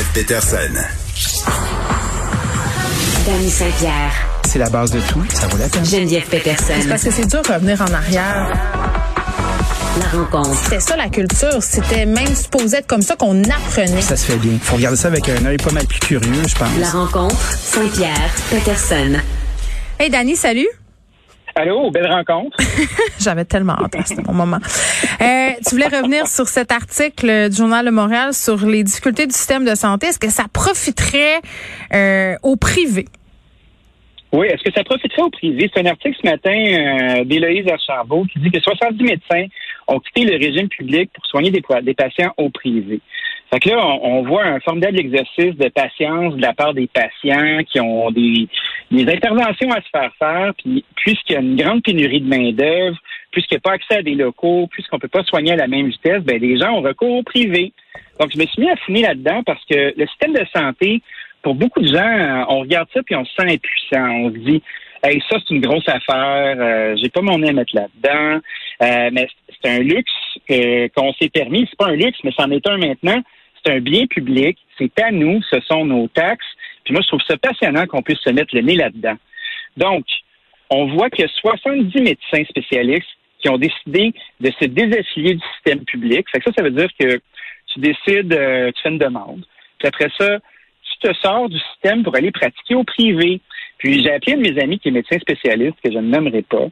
Geneviève Peterson. Dany Saint-Pierre. C'est la base de tout. Ça vaut la peine. Geneviève Peterson. Parce que c'est dur de revenir en arrière. La rencontre. C'était ça la culture. C'était même supposé être comme ça qu'on apprenait. Ça se fait bien. Faut regarder ça avec un œil pas mal plus curieux, je pense. La rencontre. Saint-Pierre. Peterson. Hey Dani, salut. Allô, belle rencontre. J'avais tellement hâte, c'était mon moment. Euh, tu voulais revenir sur cet article du Journal de Montréal sur les difficultés du système de santé. Est-ce que ça profiterait euh, au privé? Oui, est-ce que ça profiterait au privé? C'est un article ce matin euh, d'Éloïse Archambault qui dit que 70 médecins ont quitté le régime public pour soigner des, des patients au privé. Fait que là, on, voit un formidable exercice de patience de la part des patients qui ont des, des interventions à se faire faire, puis puisqu'il y a une grande pénurie de main-d'œuvre, puisqu'il n'y a pas accès à des locaux, puisqu'on ne peut pas soigner à la même vitesse, ben les gens ont recours au privé. Donc, je me suis mis à fouiner là-dedans parce que le système de santé, pour beaucoup de gens, on regarde ça puis on se sent impuissant. On se dit, hey, ça c'est une grosse affaire, euh, j'ai pas mon nez à mettre là-dedans, euh, mais c'est un luxe qu'on s'est permis. C'est pas un luxe, mais c'en est un maintenant. C'est un bien public, c'est à nous, ce sont nos taxes. Puis moi, je trouve ça passionnant qu'on puisse se mettre le nez là-dedans. Donc, on voit qu'il y a 70 médecins spécialistes qui ont décidé de se désaffilier du système public. Que ça, ça veut dire que tu décides, euh, tu fais une demande. Puis après ça, tu te sors du système pour aller pratiquer au privé. Puis j'ai appelé un de mes amis qui est médecin spécialiste, que je ne nommerai pas,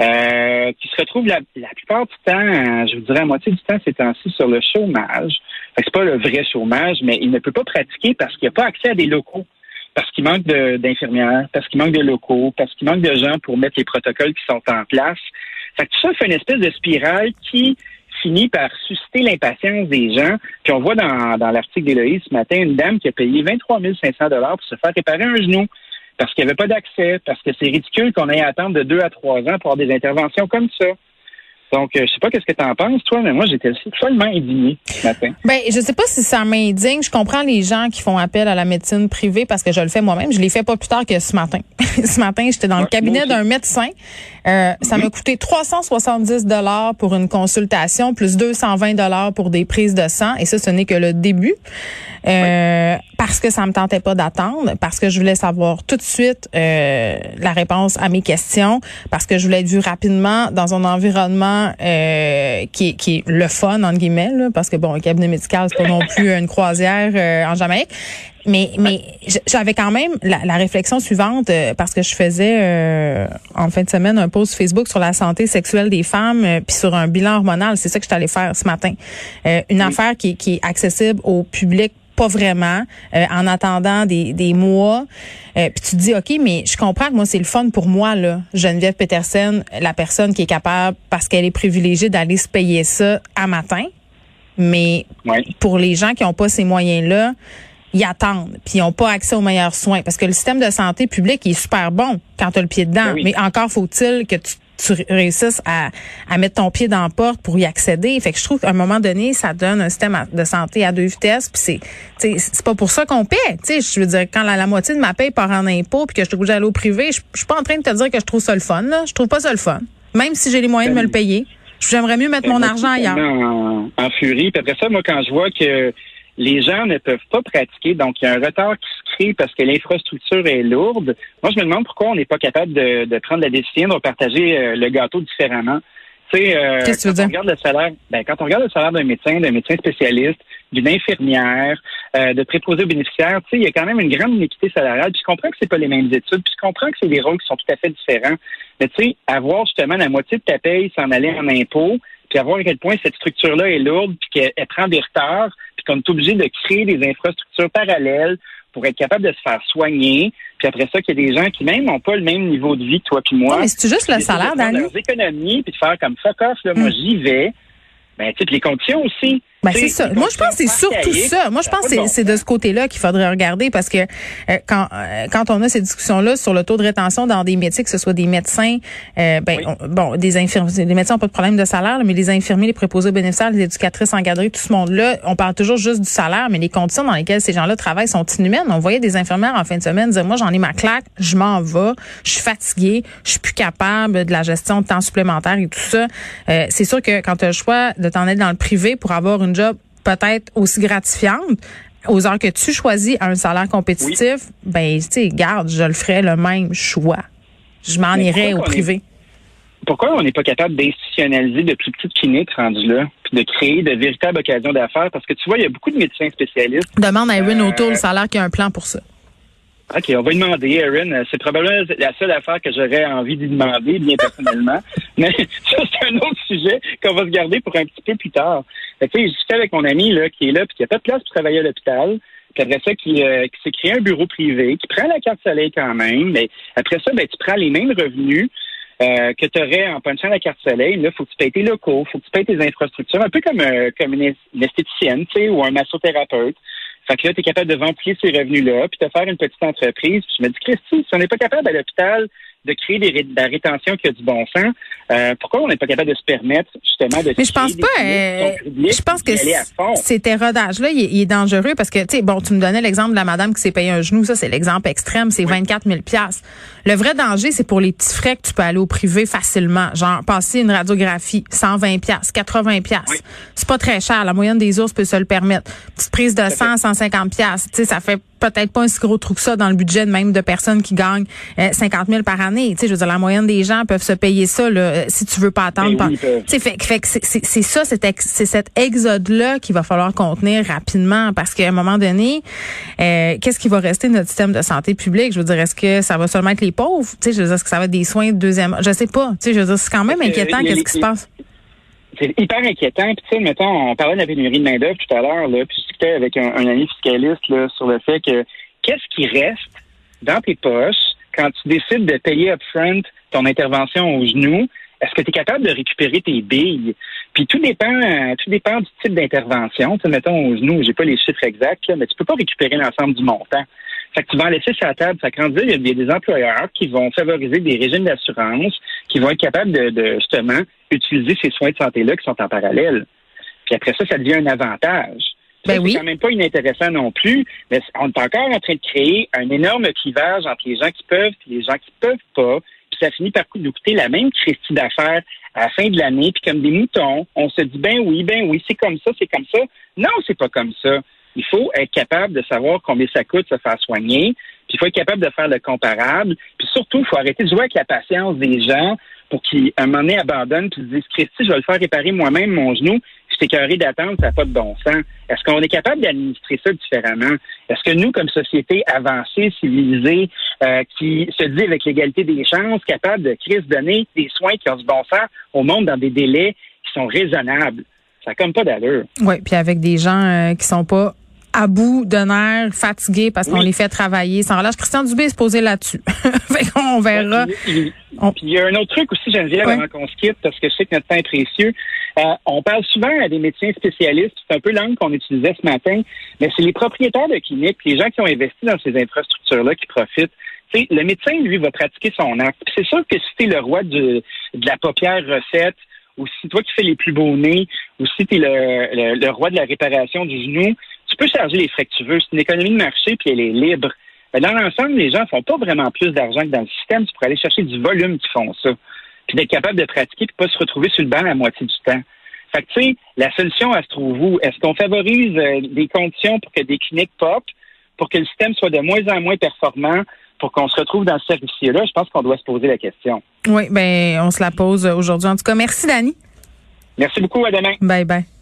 euh, qui se retrouve la, plupart du temps, euh, je vous dirais à moitié du temps, c'est ainsi sur le chômage. C'est pas le vrai chômage, mais il ne peut pas pratiquer parce qu'il n'a pas accès à des locaux parce qu'il manque d'infirmières, parce qu'il manque de locaux, parce qu'il manque de gens pour mettre les protocoles qui sont en place. Fait que tout ça fait une espèce de spirale qui finit par susciter l'impatience des gens. Puis on voit dans, dans l'article d'Éloïse ce matin une dame qui a payé 23 500 pour se faire réparer un genou parce qu'il n'y avait pas d'accès, parce que c'est ridicule qu'on ait à attendre de deux à trois ans pour avoir des interventions comme ça. Donc, euh, je sais pas qu'est-ce que tu en penses, toi, mais moi, j'étais totalement indigné ce matin. Ben, je sais pas si ça m'indigne. Je comprends les gens qui font appel à la médecine privée parce que je le fais moi-même. Je l'ai fait pas plus tard que ce matin. ce matin, j'étais dans le cabinet d'un médecin. Euh, ça m'a coûté 370 dollars pour une consultation, plus 220 dollars pour des prises de sang. Et ça, ce n'est que le début. Euh, parce que ça me tentait pas d'attendre, parce que je voulais savoir tout de suite euh, la réponse à mes questions, parce que je voulais être vue rapidement dans un environnement euh, qui, qui est le fun entre guillemets, là, parce que bon, un cabinet médical c'est pas non plus une croisière euh, en Jamaïque. Mais, mais j'avais quand même la, réflexion suivante parce que je faisais en fin de semaine un post Facebook sur la santé sexuelle des femmes puis sur un bilan hormonal. C'est ça que je allée faire ce matin. une affaire qui, qui est accessible au public pas vraiment euh, en attendant des, des mois. Euh, puis tu te dis, OK, mais je comprends que moi, c'est le fun pour moi, là, Geneviève Peterson, la personne qui est capable, parce qu'elle est privilégiée, d'aller se payer ça à matin. Mais pour les gens qui n'ont pas ces moyens-là, ils attendent, puis ils n'ont pas accès aux meilleurs soins. Parce que le système de santé publique est super bon quand tu as le pied dedans. Ben mais encore faut-il que tu tu réussisses à, à mettre ton pied dans la porte pour y accéder. Fait que je trouve qu'à un moment donné, ça donne un système de santé à deux vitesses. Puis c'est, c'est pas pour ça qu'on paie. sais je veux dire, quand la, moitié de ma paie part en impôt, puis que je suis obligée d'aller au privé, je, je suis pas en train de te dire que je trouve ça le fun. Là. Je trouve pas ça le fun. Même si j'ai les moyens de me le payer, j'aimerais mieux mettre mon argent ailleurs. En, en furie. Puis après ça, moi, quand je vois que les gens ne peuvent pas pratiquer, donc il y a un retard qui se crée parce que l'infrastructure est lourde. Moi, je me demande pourquoi on n'est pas capable de, prendre la décision de partager euh, le gâteau différemment. Tu sais, euh, Qu'est-ce que tu veux dire? On regarde le salaire, ben, quand on regarde le salaire d'un médecin, d'un médecin spécialiste, d'une infirmière, euh, de préposé aux bénéficiaires, tu sais, il y a quand même une grande inéquité salariale. Puis je comprends que c'est pas les mêmes études, puis je comprends que c'est des rôles qui sont tout à fait différents. Mais tu sais, avoir justement la moitié de ta paye s'en aller en impôt, puis avoir à quel point cette structure-là est lourde, puis qu'elle prend des retards, puis qu'on est obligé de créer des infrastructures parallèles pour être capable de se faire soigner. Puis après ça, qu'il y a des gens qui même n'ont pas le même niveau de vie que toi puis moi. mais c'est juste le salaire, Dani? leurs économies, puis de faire comme fuck off, là, moi hmm. j'y vais. Ben, tu sais, les conditions aussi. Ben, c'est ça. Moi, je pense que c'est surtout ça. Moi, je pense que c'est de ce côté-là qu'il faudrait regarder parce que euh, quand euh, quand on a ces discussions-là sur le taux de rétention dans des métiers, que ce soit des médecins, euh, ben bon, des infirmiers, les médecins n'ont pas de problème de salaire, mais les infirmiers, les préposés aux bénéficiaires, les éducatrices en garderie, tout ce monde-là, on parle toujours juste du salaire, mais les conditions dans lesquelles ces gens-là travaillent sont inhumaines. On voyait des infirmières en fin de semaine dire, moi, j'en ai ma claque, je m'en vais, je suis fatiguée, je suis plus capable de la gestion de temps supplémentaire et tout ça. c'est sûr que quand tu as le choix de t'en aller dans le privé pour avoir une job peut-être aussi gratifiante, aux heures que tu choisis un salaire compétitif, ben, tu sais, garde, je le ferais le même choix. Je m'en irais au privé. pourquoi on n'est pas capable d'institutionnaliser de plus petites cliniques rendues là, puis de créer de véritables occasions d'affaires? Parce que tu vois, il y a beaucoup de médecins spécialistes. Demande à Erin O'Toole, ça a l'air qu'il y a un plan pour ça. OK, on va lui demander, Erin. C'est probablement la seule affaire que j'aurais envie de lui demander, bien personnellement. Mais ça, c'est un autre sujet qu'on va se garder pour un petit peu plus tard. Tu sais, je avec mon ami là, qui est là, puis qui a pas de place pour travailler à l'hôpital. Puis après ça, qui, euh, qui s'est créé un bureau privé, qui prend la carte soleil quand même. Mais après ça, ben, tu prends les mêmes revenus euh, que tu aurais en punchant la carte soleil. Là, faut que tu payes tes locaux, faut que tu payes tes infrastructures, un peu comme, euh, comme une, esthéticienne, tu sais, ou un massothérapeute. Fait que là, tu es capable de ventiler ces revenus-là, puis de faire une petite entreprise. Puis je me dis, Christy, si on n'est pas capable à l'hôpital de créer des, de la rétention qui a du bon sens. Euh, pourquoi on n'est pas capable de se permettre justement de Mais je pense pas. Euh, je pense que cet érodage-là, il, est dangereux parce que tu sais, bon, tu me donnais l'exemple de la madame qui s'est payé un genou. Ça, c'est l'exemple extrême. C'est 24 000 Le vrai danger, c'est pour les petits frais que tu peux aller au privé facilement. Genre passer une radiographie, 120 80 C'est pas très cher. La moyenne des ours peut se le permettre. Petite prise de sang, 150 Tu sais, ça fait peut-être pas un si gros trou que ça dans le budget de même de personnes qui gagnent 50 euh, 000 par année. Tu sais, je veux dire, la moyenne des gens peuvent se payer ça là, euh, si tu veux pas attendre. Ben tu sais, fait, fait que c'est ça, c'est cet exode-là qu'il va falloir contenir rapidement parce qu'à un moment donné, euh, qu'est-ce qui va rester de notre système de santé publique? Je veux dire, est-ce que ça va seulement être les pauvres? Tu sais, je veux dire, est-ce que ça va être des soins de deuxième... Je sais pas. Tu sais, je veux dire, c'est quand même inquiétant qu'est-ce qui se passe c'est hyper inquiétant. Puis, tu sais, mettons, on parlait de la pénurie de main-d'œuvre tout à l'heure, là, puis avec un, ami fiscaliste sur le fait que qu'est-ce qui reste dans tes poches quand tu décides de payer upfront ton intervention au genou? Est-ce que tu es capable de récupérer tes billes? Puis tout dépend, tout dépend du type d'intervention. Tu sais, mettons au genou, j'ai pas les chiffres exacts, mais tu peux pas récupérer l'ensemble du montant. Fait que tu vas en laisser sur la table. Ça dire il y a des employeurs qui vont favoriser des régimes d'assurance, qui vont être capables de, justement utiliser ces soins de santé-là qui sont en parallèle. Puis après ça, ça devient un avantage. Ben oui. C'est quand même pas inintéressant non plus, mais on est encore en train de créer un énorme clivage entre les gens qui peuvent et les gens qui peuvent pas. Puis ça finit par nous coûter la même christie d'affaires à la fin de l'année. Puis comme des moutons, on se dit ben oui, ben oui, c'est comme ça, c'est comme ça. Non, c'est pas comme ça. Il faut être capable de savoir combien ça coûte se faire soigner. Puis il faut être capable de faire le comparable. Puis surtout, il faut arrêter de jouer avec la patience des gens pour qu'ils, un moment donné, abandonnent puis se disent, Christy, je vais le faire réparer moi-même mon genou. Je carré d'attente, ça n'a pas de bon sens. Est-ce qu'on est capable d'administrer ça différemment? Est-ce que nous, comme société avancée, civilisée, euh, qui se dit avec l'égalité des chances, capable de crise donner des soins qui ont du bon sens au monde dans des délais qui sont raisonnables? Ça n'a comme pas d'allure. Oui, puis avec des gens euh, qui sont pas à bout de nerfs, fatigués parce qu'on les fait travailler sans relâche. Christian Dubé est posé là-dessus. on verra. Puis, il y a un autre truc aussi, Geneviève, ouais. avant qu'on se quitte, parce que je sais que notre temps est précieux. Euh, on parle souvent à des médecins spécialistes, c'est un peu l'angle qu'on utilisait ce matin, mais c'est les propriétaires de cliniques, les gens qui ont investi dans ces infrastructures-là qui profitent. le médecin, lui, va pratiquer son acte. C'est sûr que si tu es le roi de, de la paupière recette, ou si toi qui fais les plus beaux nez, ou si tu es le, le, roi de la réparation du genou, tu peux charger les frais que tu veux. C'est une économie de marché, puis elle est libre. Dans l'ensemble, les gens font pas vraiment plus d'argent que dans le système. Tu pourrais aller chercher du volume qui font ça. Puis d'être capable de pratiquer, puis pas se retrouver sur le banc la moitié du temps. Fait que, tu sais, la solution, elle se trouve où? Est-ce qu'on favorise euh, des conditions pour que des cliniques pop, pour que le système soit de moins en moins performant, pour qu'on se retrouve dans ce service-là? Je pense qu'on doit se poser la question. Oui, ben, on se la pose aujourd'hui. En tout cas, merci, Dani. Merci beaucoup. À demain. Bye bye.